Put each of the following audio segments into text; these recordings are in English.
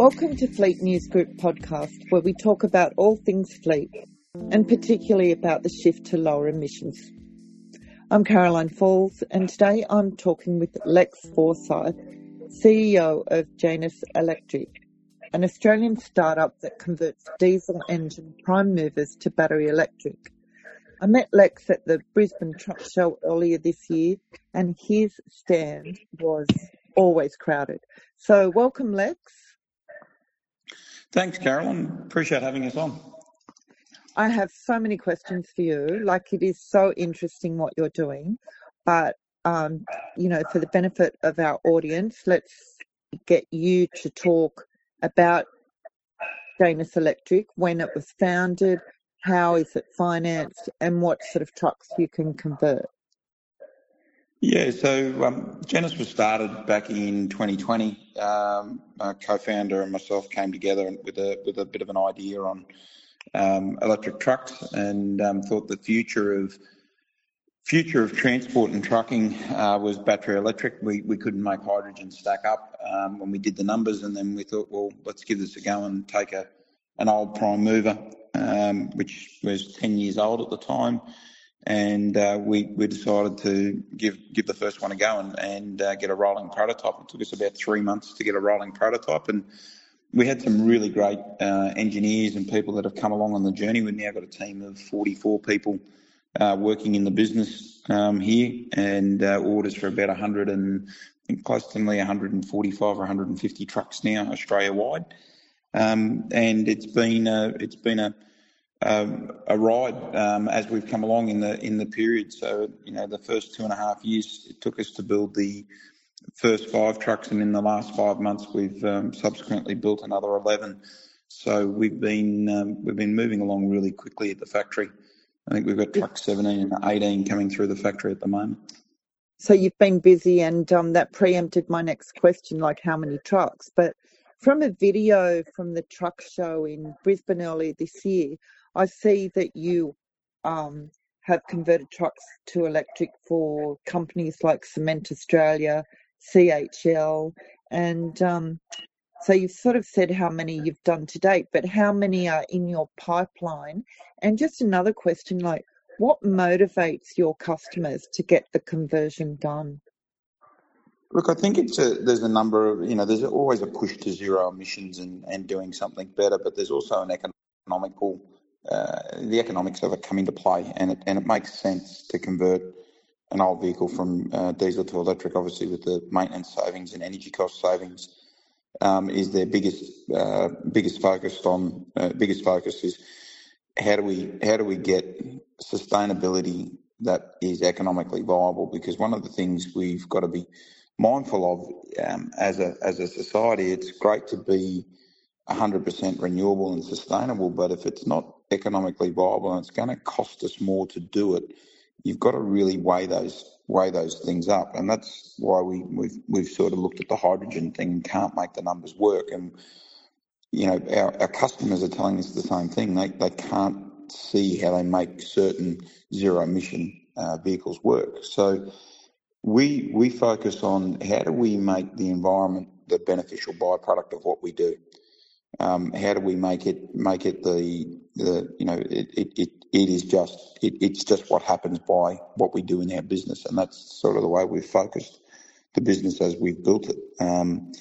Welcome to Fleet News Group podcast, where we talk about all things fleet and particularly about the shift to lower emissions. I'm Caroline Falls, and today I'm talking with Lex Forsyth, CEO of Janus Electric, an Australian startup that converts diesel engine prime movers to battery electric. I met Lex at the Brisbane Truck Show earlier this year, and his stand was always crowded. So, welcome, Lex. Thanks, Carolyn. Appreciate having us on. I have so many questions for you. Like, it is so interesting what you're doing. But, um, you know, for the benefit of our audience, let's get you to talk about Janus Electric, when it was founded, how is it financed, and what sort of trucks you can convert. Yeah, so um, Janus was started back in 2020. Um, my co-founder and myself came together with a with a bit of an idea on um, electric trucks, and um, thought the future of future of transport and trucking uh, was battery electric. We we couldn't make hydrogen stack up um, when we did the numbers, and then we thought, well, let's give this a go and take a an old prime mover, um, which was 10 years old at the time and uh, we we decided to give give the first one a go and, and uh, get a rolling prototype. It took us about three months to get a rolling prototype, and we had some really great uh, engineers and people that have come along on the journey. We've now got a team of 44 people uh, working in the business um, here, and uh, orders for about 100 and close to nearly 145 or 150 trucks now Australia wide. Um, and it's been a, it's been a um, a ride um, as we've come along in the in the period. So you know, the first two and a half years it took us to build the first five trucks, and in the last five months we've um, subsequently built another eleven. So we've been um, we've been moving along really quickly at the factory. I think we've got trucks 17 and 18 coming through the factory at the moment. So you've been busy, and um, that preempted my next question, like how many trucks. But from a video from the truck show in Brisbane earlier this year, I see that you um, have converted trucks to electric for companies like Cement Australia, CHL, and um, so you've sort of said how many you've done to date, but how many are in your pipeline? And just another question like, what motivates your customers to get the conversion done? Look, I think it's a, there's a number of, you know, there's always a push to zero emissions and, and doing something better, but there's also an economical uh, the economics of it come into play, and it and it makes sense to convert an old vehicle from uh, diesel to electric. Obviously, with the maintenance savings and energy cost savings, um, is their biggest uh, biggest focus on uh, biggest focus is how do we how do we get sustainability that is economically viable? Because one of the things we've got to be mindful of um, as a as a society, it's great to be 100% renewable and sustainable, but if it's not economically viable and it's going to cost us more to do it, you've got to really weigh those weigh those things up, and that's why we, we've we've sort of looked at the hydrogen thing and can't make the numbers work. And you know, our, our customers are telling us the same thing. They they can't see how they make certain zero emission uh, vehicles work. So we we focus on how do we make the environment the beneficial byproduct of what we do. Um, how do we make it make it the the you know it it, it, it is just it, it's just what happens by what we do in our business, and that's sort of the way we've focused the business as we've built it. Um,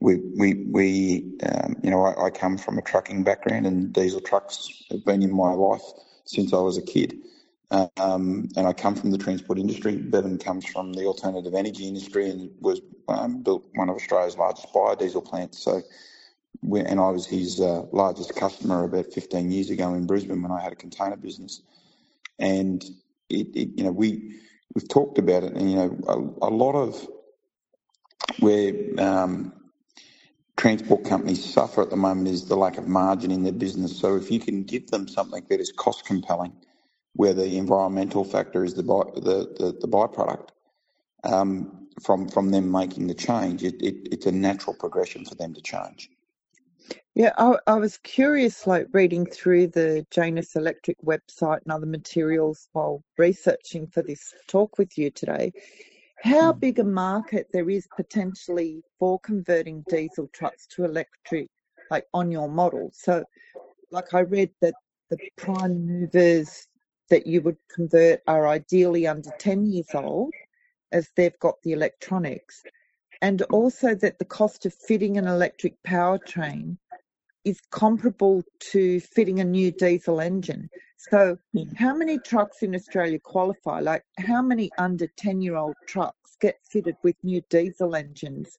we we we um, you know I, I, come from a trucking background, and diesel trucks have been in my life since I was a kid. Um, and I come from the transport industry. Bevan comes from the alternative energy industry and was um, built one of Australia's largest biodiesel plants. So and I was his uh, largest customer about 15 years ago in Brisbane when I had a container business. And it, it you know, we we've talked about it, and you know, a, a lot of where um, transport companies suffer at the moment is the lack of margin in their business. So if you can give them something that is cost compelling, where the environmental factor is the by, the, the, the byproduct um, from from them making the change, it, it, it's a natural progression for them to change. Yeah, I, I was curious, like reading through the Janus Electric website and other materials while researching for this talk with you today, how hmm. big a market there is potentially for converting diesel trucks to electric like on your model. So, like I read that the prime movers that you would convert are ideally under 10 years old, as they've got the electronics, and also that the cost of fitting an electric powertrain is comparable to fitting a new diesel engine. So, how many trucks in Australia qualify? Like, how many under 10 year old trucks get fitted with new diesel engines?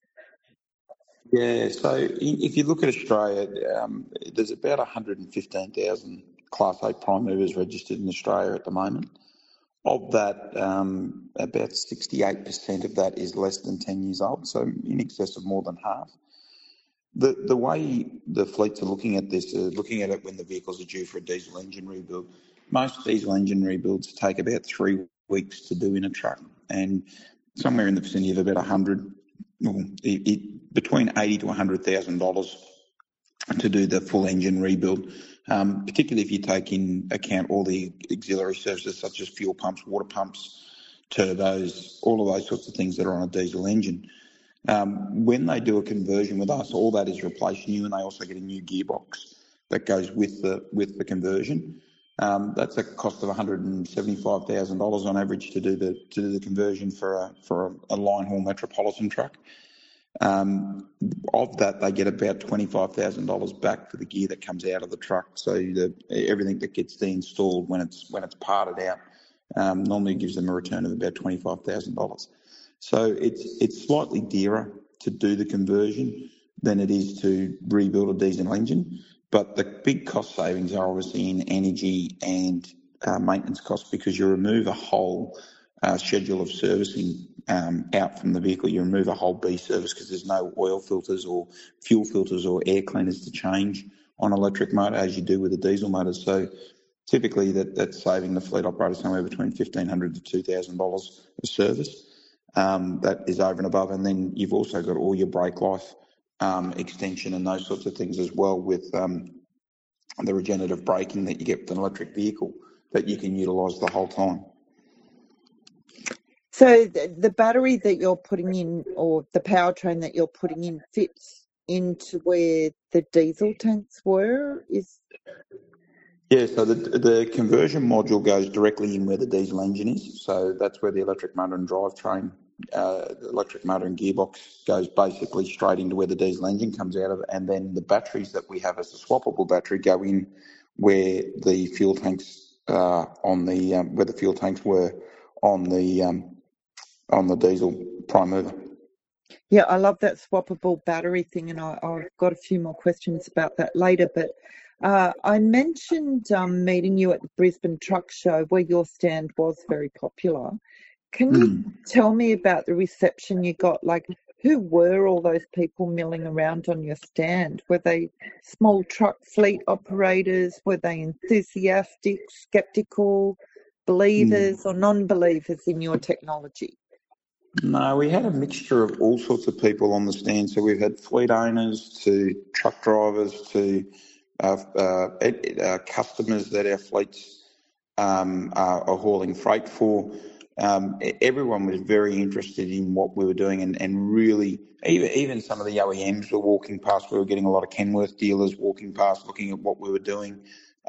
Yeah, so if you look at Australia, um, there's about 115,000 Class A prime movers registered in Australia at the moment. Of that, um, about 68% of that is less than 10 years old, so in excess of more than half. The the way the fleets are looking at this, are looking at it when the vehicles are due for a diesel engine rebuild. Most diesel engine rebuilds take about three weeks to do in a truck, and somewhere in the vicinity of about 100, well, it, it, between 80 to 100,000 dollars to do the full engine rebuild. Um, particularly if you take in account all the auxiliary services such as fuel pumps, water pumps, turbos, all of those sorts of things that are on a diesel engine. Um, when they do a conversion with us, all that is replaced new, and they also get a new gearbox that goes with the with the conversion. Um, that's a cost of one hundred and seventy five thousand dollars on average to do the to do the conversion for a for a, a line haul metropolitan truck. Um, of that, they get about twenty five thousand dollars back for the gear that comes out of the truck. So the, everything that gets deinstalled when it's when it's parted out um, normally gives them a return of about twenty five thousand dollars. So it's it's slightly dearer to do the conversion than it is to rebuild a diesel engine. But the big cost savings are obviously in energy and uh, maintenance costs because you remove a whole uh, schedule of servicing um, out from the vehicle. You remove a whole B service because there's no oil filters or fuel filters or air cleaners to change on electric motor as you do with a diesel motor. So typically that, that's saving the fleet operator somewhere between 1,500 to $2,000 a service um, that is over and above. And then you've also got all your brake life um, extension and those sorts of things as well with um, the regenerative braking that you get with an electric vehicle that you can utilise the whole time. So the, the battery that you're putting in, or the powertrain that you're putting in, fits into where the diesel tanks were. Is yeah, so the the conversion module goes directly in where the diesel engine is. So that's where the electric motor and drivetrain, uh, the electric motor and gearbox goes basically straight into where the diesel engine comes out of, and then the batteries that we have as a swappable battery go in where the fuel tanks uh, on the um, where the fuel tanks were on the um, on the diesel prime mover. Yeah, I love that swappable battery thing, and I, have got a few more questions about that later. But uh, I mentioned um, meeting you at the Brisbane Truck Show where your stand was very popular. Can you mm. tell me about the reception you got? Like, who were all those people milling around on your stand? Were they small truck fleet operators? Were they enthusiastic, skeptical, believers, mm. or non believers in your technology? No, we had a mixture of all sorts of people on the stand. So we've had fleet owners to truck drivers to uh, uh, customers that our fleets um, are, are, hauling freight for. Um, everyone was very interested in what we were doing, and, and really, even even some of the OEMs were walking past. We were getting a lot of Kenworth dealers walking past, looking at what we were doing,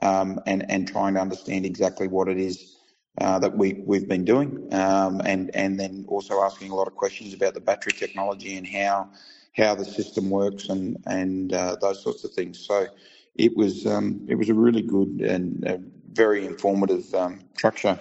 um, and and trying to understand exactly what it is uh, that we we've been doing, um, and and then also asking a lot of questions about the battery technology and how how the system works and and uh, those sorts of things. So it was um, it was a really good and very informative um, truck show.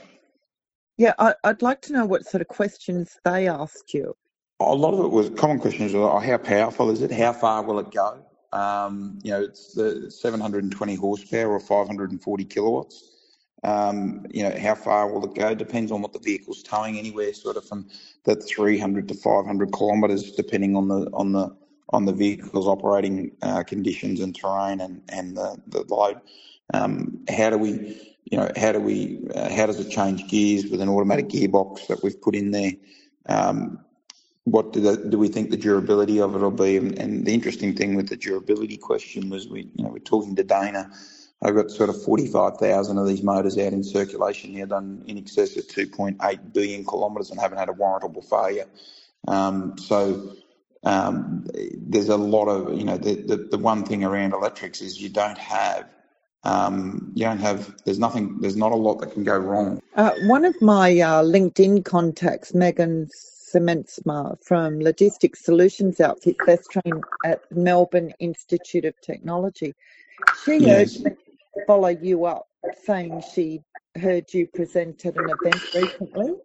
Yeah, I, would like to know what sort of questions they asked you. A lot of it was common questions. Were, oh, how powerful is it? How far will it go? Um, you know, it's the 720 horsepower or 540 kilowatts. Um, you know, how far will it go? Depends on what the vehicle's towing. Anywhere sort of from the 300 to 500 kilometres, depending on the on the on the vehicle's operating uh, conditions and terrain and, and the, the load. Um, how do we, you know, how do we, uh, how does it change gears with an automatic gearbox that we've put in there? Um, what do, the, do we think the durability of it will be? And, and, the interesting thing with the durability question was we, you know, we're talking to Dana. I've got sort of 45,000 of these motors out in circulation now, done in excess of 2.8 billion kilometres and haven't had a warrantable failure. Um, so um, there's a lot of you know the, the, the one thing around electrics is you don't have um, you don't have there's nothing there's not a lot that can go wrong. Uh, one of my uh, LinkedIn contacts, Megan Cementsma from Logistics Solutions Outfit, best trained at Melbourne Institute of Technology, she Yes. urged me to follow you up, saying she heard you present at an event recently,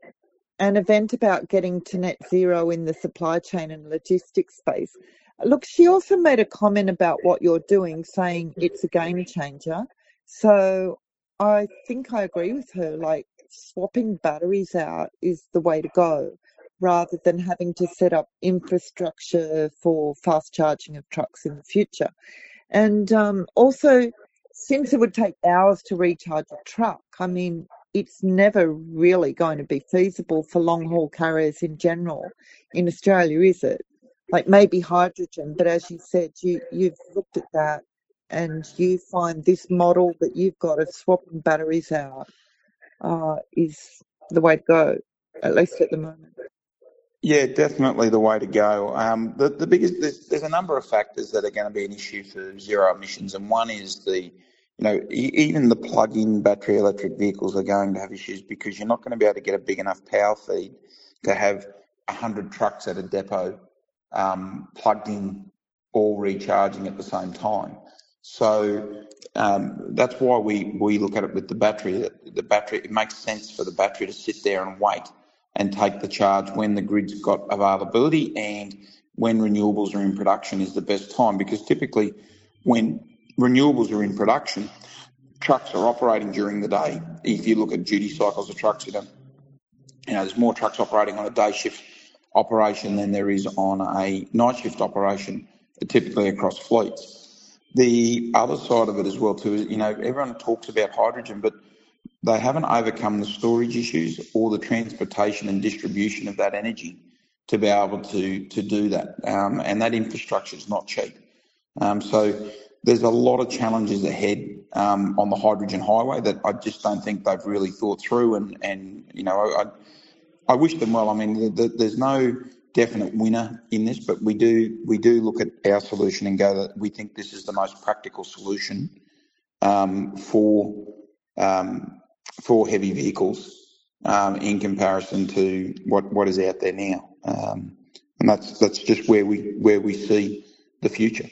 an event about getting to net zero in the supply chain and logistics space. Look, she also made a comment about what you're doing, saying it's a game changer. So I think I agree with her. Like swapping batteries out is the way to go rather than having to set up infrastructure for fast charging of trucks in the future. And um, also, since it would take hours to recharge a truck, I mean, it's never really going to be feasible for long haul carriers in general in Australia, is it? Like maybe hydrogen, but as you said, you, you've looked at that and you find this model that you've got of swapping batteries out uh, is the way to go, at least at the moment. Yeah, definitely the way to go. Um, the, the biggest there's, there's a number of factors that are going to be an issue for zero emissions, and one is the you know even the plug-in battery electric vehicles are going to have issues because you're not going to be able to get a big enough power feed to have hundred trucks at a depot um, plugged in, all recharging at the same time. So um, that's why we, we look at it with the battery. The battery it makes sense for the battery to sit there and wait and take the charge when the grid's got availability and when renewables are in production is the best time because typically when renewables are in production, trucks are operating during the day. If you look at duty cycles of trucks, you know, you know there's more trucks operating on a day shift operation than there is on a night shift operation, typically across fleets. The other side of it as well too is, you know, everyone talks about hydrogen, but they haven't overcome the storage issues or the transportation and distribution of that energy to be able to to do that. Um, and that infrastructure is not cheap. Um, so there's a lot of challenges ahead um, on the hydrogen highway that I just don't think they've really thought through. And and you know, I I wish them well. I mean, the, the, there's no definite winner in this, but we do we do look at our solution and go that we think this is the most practical solution um, for um, for heavy vehicles um, in comparison to what, what is out there now. Um, and that's that's just where we where we see the future.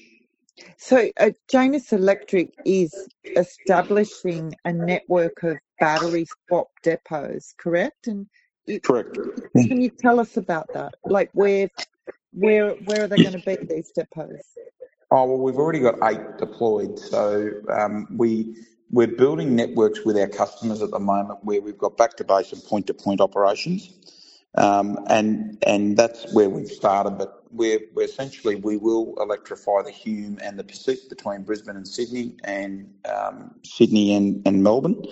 So, uh, Janus Electric is establishing a network of battery swap depots, correct? And Correct. can you tell us about that? Like, where, where, where are they going to be these depots? Oh well, we've already got eight deployed. So um, we we're building networks with our customers at the moment where we've got back to base and point to point operations, um, and and that's where we've started. But we're, we're essentially we will electrify the Hume and the Pacific between Brisbane and Sydney, and um, Sydney and and Melbourne.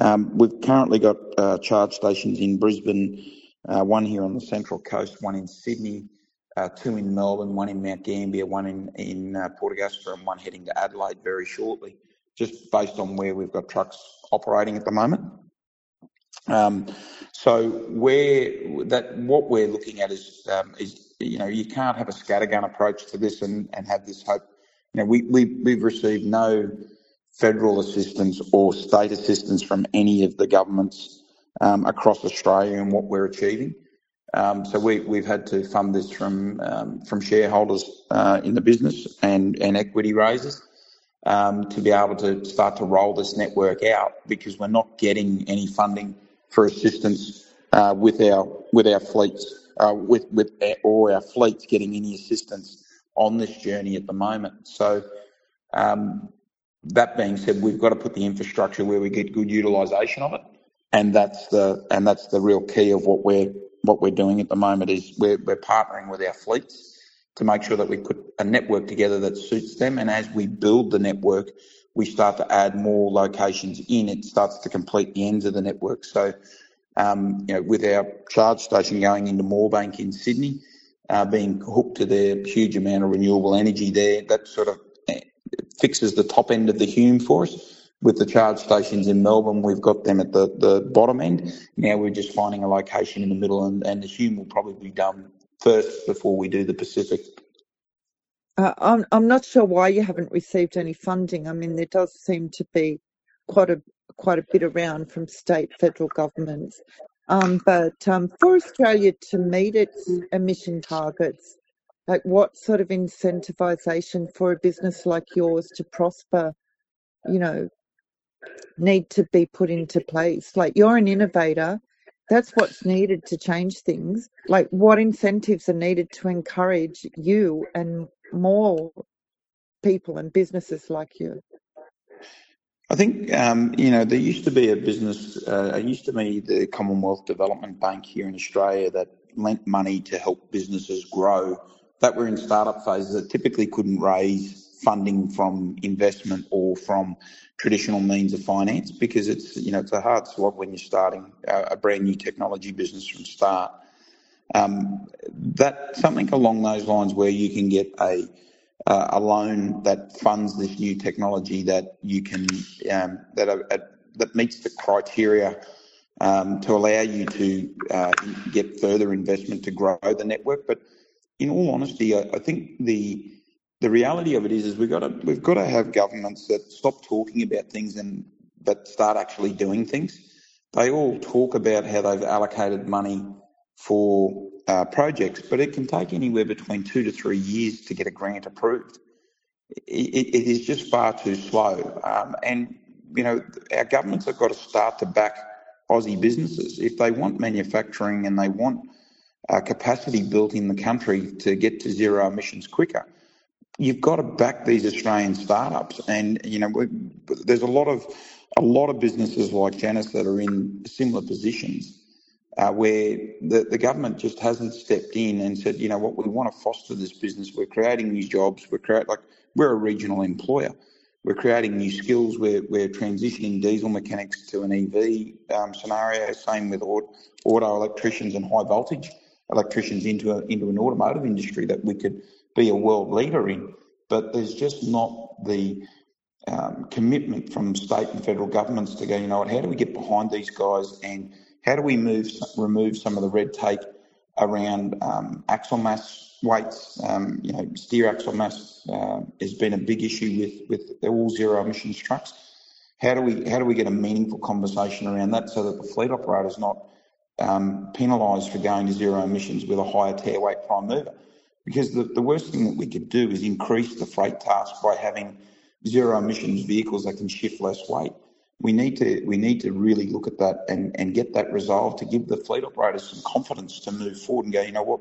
Um, we've currently got uh, charge stations in Brisbane, uh, one here on the Central Coast, one in Sydney, uh, two in Melbourne, one in Mount Gambier, one in in uh, Port Augusta, and one heading to Adelaide very shortly, just based on where we've got trucks operating at the moment. Um, so where that what we're looking at is um, is you know you can't have a scattergun approach to this and, and have this hope. You know we we we've received no federal assistance or state assistance from any of the governments um, across Australia and what we're achieving. Um, so we, we've had to fund this from um, from shareholders uh, in the business and, and equity raises um, to be able to start to roll this network out because we're not getting any funding for assistance uh, with our with our fleets uh, with with our, or our fleets getting any assistance on this journey at the moment. So um, that being said, we've got to put the infrastructure where we get good utilisation of it, and that's the and that's the real key of what we're what we're doing at the moment is we're we're partnering with our fleets to make sure that we put a network together that suits them, and as we build the network, we start to add more locations in. It starts to complete the ends of the network. So, um, you know, with our charge station going into Moorbank in Sydney, uh, being hooked to their huge amount of renewable energy there, that sort of fixes the top end of the Hume for us. With the charge stations in Melbourne, we've got them at the, the bottom end. Now we're just finding a location in the middle, and, and the Hume will probably be done first before we do the Pacific. Uh, I'm I'm not sure why you haven't received any funding. I mean, there does seem to be quite a quite a bit around from state, federal governments. Um, but um, for Australia to meet its emission targets, like what sort of incentivization for a business like yours to prosper, you know, need to be put into place? Like you're an innovator, that's what's needed to change things. Like what incentives are needed to encourage you and more people and businesses like you? I think um, you know there used to be a business. Uh, it used to be the Commonwealth Development Bank here in Australia that lent money to help businesses grow that were in startup phases that typically couldn't raise funding from investment or from traditional means of finance because it's you know it's a hard slog when you're starting a, brand new technology business from start. Um, that something along those lines where you can get a uh, a loan that funds this new technology that you can um, that that meets the criteria um, to allow you to uh, get further investment to grow the network. But in all honesty, I, I think the the reality of it is, is we've got to we've got to have governments that stop talking about things and that start actually doing things. They all talk about how they've allocated money for uh, projects, but it can take anywhere between two to three years to get a grant approved. it, it is just far too slow. Um, and, you know, our governments have got to start to back Aussie businesses. If they want manufacturing and they want uh, capacity built in the country to get to zero emissions quicker, you've got to back these Australian startups. And, you know, there's a lot of a lot of businesses like Janus that are in similar positions uh, where the, the government just hasn't stepped in and said, you know what, we want to foster this business. We're creating new jobs. We're create like we're a regional employer. We're creating new skills. We're, we're transitioning diesel mechanics to an EV um, scenario. Same with auto electricians and high voltage electricians into a, into an automotive industry that we could be a world leader in. But there's just not the um, commitment from state and federal governments to go, you know what, how do we get behind these guys and how do we move remove some of the red tape around um, axle mass weights? Um, you know, steer axle mass uh, has been a big issue with with all zero emissions trucks. How do we how do we get a meaningful conversation around that so that the fleet operator is not um, penalised for going to zero emissions with a higher tare weight prime mover? Because the, the worst thing that we could do is increase the freight task by having zero emissions vehicles that can shift less weight we need to we need to really look at that and, and get that resolved to give the fleet operators some confidence to move forward and go, you know what,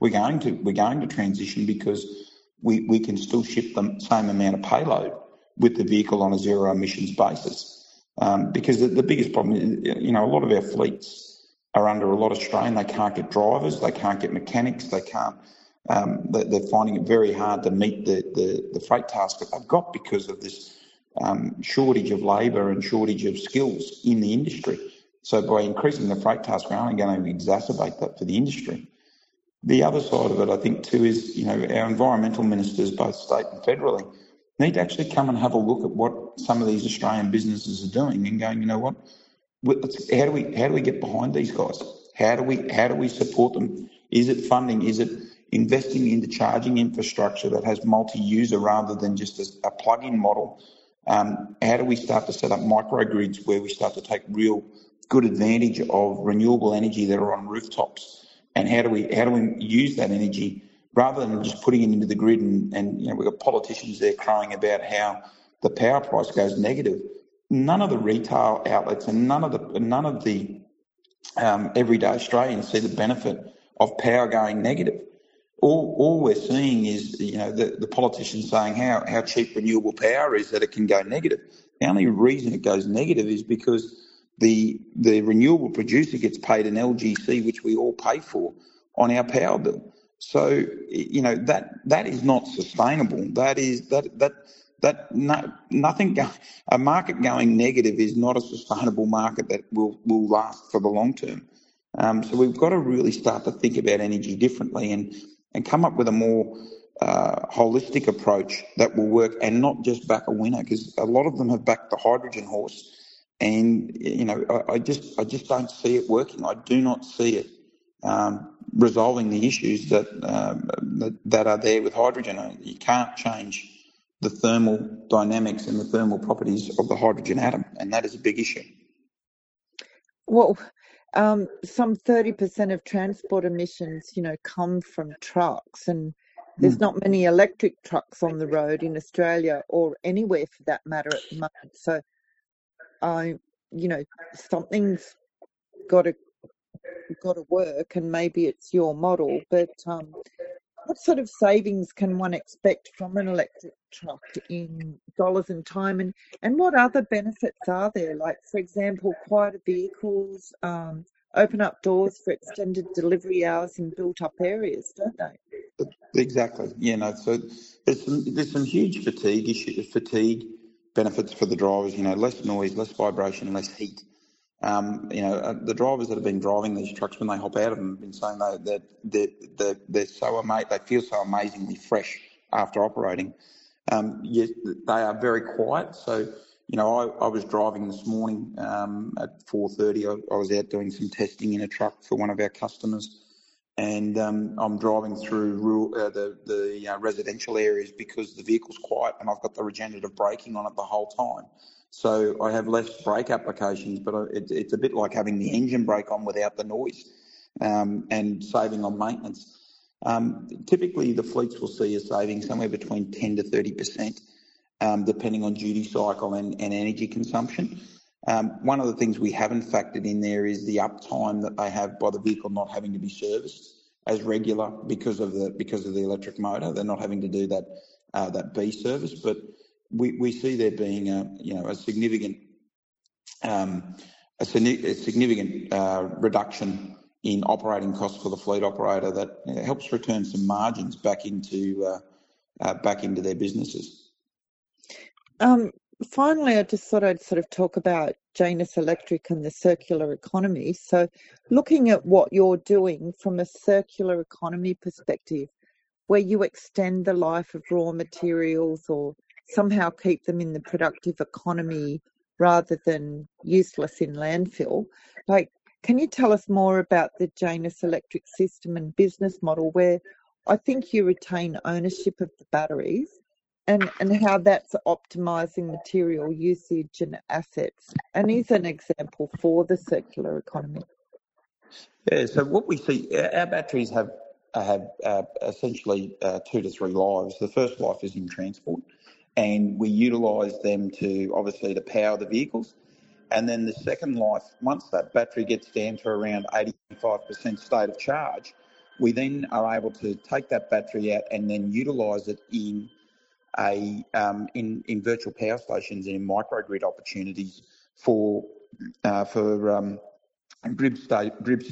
we're going to we're going to transition because we, we can still ship the same amount of payload with the vehicle on a zero emissions basis. Um, because the, the biggest problem is, you know, a lot of our fleets are under a lot of strain. They can't get drivers, they can't get mechanics, they can't. Um, they're finding it very hard to meet the, the, the freight task that they've got because of this um, shortage of labour and shortage of skills in the industry. So by increasing the freight task, we're only going to exacerbate that for the industry. The other side of it, I think, too, is you know our environmental ministers, both state and federally, need to actually come and have a look at what some of these Australian businesses are doing and going, you know what, how do we how do we get behind these guys? How do we how do we support them? Is it funding? Is it investing into charging infrastructure that has multi-user rather than just a, a plug-in model um, how do we start to set up microgrids where we start to take real good advantage of renewable energy that are on rooftops? And how do we how do we use that energy rather than just putting it into the grid? And, and you know we've got politicians there crying about how the power price goes negative. None of the retail outlets and none of the none of the um, everyday Australians see the benefit of power going negative all, all we're seeing is, you know, the, the politicians saying how, how cheap renewable power is that it can go negative. The only reason it goes negative is because the the renewable producer gets paid an LGC, which we all pay for, on our power bill. So you know that that is not sustainable. That is that that that no, nothing a market going negative is not a sustainable market that will will last for the long term. Um, so we've got to really start to think about energy differently and and come up with a more uh, holistic approach that will work and not just back a winner because a lot of them have backed the hydrogen horse and you know I, I, just I just don't see it working I do not see it um, resolving the issues that, um, that, that are there with hydrogen. You can't change the thermal dynamics and the thermal properties of the hydrogen atom, and that is a big issue. Well, um, some 30% of transport emissions, you know, come from trucks, and there's mm. not many electric trucks on the road in Australia or anywhere for that matter at the moment. So, I, you know, something's got to got to work, and maybe it's your model. But um, what sort of savings can one expect from an electric truck in dollars and time, and and what other benefits are there? Like, for example, quieter vehicles um, open up doors for extended delivery hours in built-up areas, don't they? Exactly. Yeah. No. So there's some there's some huge fatigue issue, fatigue benefits for the drivers. You know, less noise, less vibration, less heat. Um, you know, uh, the drivers that have been driving these trucks when they hop out of them have been saying that that they're, they're, they're so ama- they feel so amazingly fresh after operating. Um, yet they are very quiet. So, you know, I, I was driving this morning um, at 4:30. I, I, was out doing some testing in a truck for one of our customers, and um, I'm driving through rural, uh, the the uh, residential areas because the vehicle's quiet and I've got the regenerative braking on it the whole time. So I have less brake applications, but it, it's a bit like having the engine brake on without the noise um, and saving on maintenance. Um, typically, the fleets will see a saving somewhere between 10 to 30 percent, um, depending on duty cycle and, and energy consumption. Um, one of the things we haven't factored in there is the uptime that they have by the vehicle not having to be serviced as regular because of the because of the electric motor. They're not having to do that uh, that B service, but we, we see there being a you know a significant um, a, a, significant uh, reduction in operating costs for the fleet operator that helps return some margins back into uh, uh, back into their businesses. Um, finally, I just thought I'd sort of talk about Janus Electric and the circular economy. So, looking at what you're doing from a circular economy perspective, where you extend the life of raw materials or somehow keep them in the productive economy rather than useless in landfill. Like, can you tell us more about the Janus Electric system and business model where I think you retain ownership of the batteries and, and how that's optimizing material usage and assets and is an example for the circular economy? Yeah, so what we see, our batteries have have uh, essentially uh, two to three lives. The first life is in transport, and we utilise them to obviously to power the vehicles. And then the second life, once that battery gets down to around 85% state of charge, we then are able to take that battery out and then utilise it in a um, in in virtual power stations and in microgrid opportunities for uh, for um, grid, sta- grid,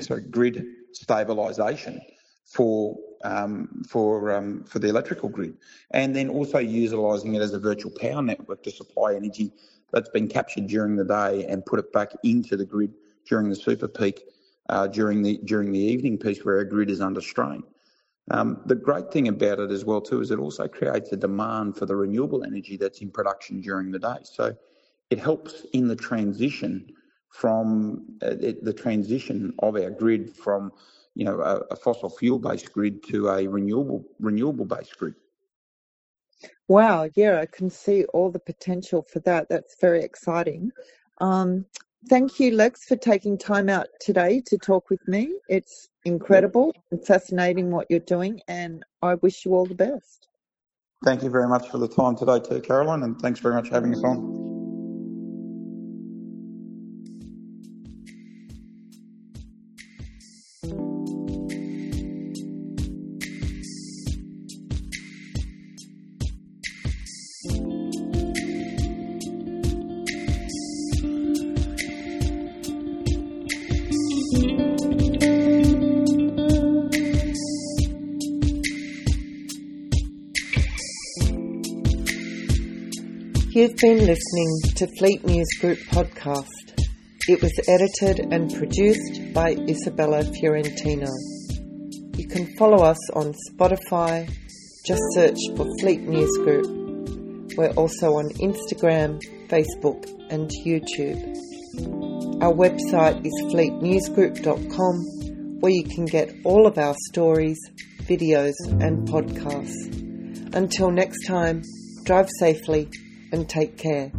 sorry, grid stabilisation for um, for um, for the electrical grid, and then also utilising it as a virtual power network to supply energy that's been captured during the day and put it back into the grid during the super peak uh, during the during the evening piece where our grid is under strain. Um, the great thing about it as well too is it also creates a demand for the renewable energy that's in production during the day. So it helps in the transition from uh, it, the transition of our grid from you know, a, a fossil fuel based grid to a renewable renewable based grid. Wow, yeah, I can see all the potential for that. That's very exciting. Um, thank you, Lex, for taking time out today to talk with me. It's incredible and fascinating what you're doing, and I wish you all the best. Thank you very much for the time today, too, Caroline, and thanks very much for having us on. You've been listening to Fleet News Group podcast. It was edited and produced by Isabella Fiorentino. You can follow us on Spotify. Just search for Fleet News Group. We're also on Instagram, Facebook, and YouTube. Our website is fleetnewsgroup.com where you can get all of our stories, videos, and podcasts. Until next time, drive safely and take care.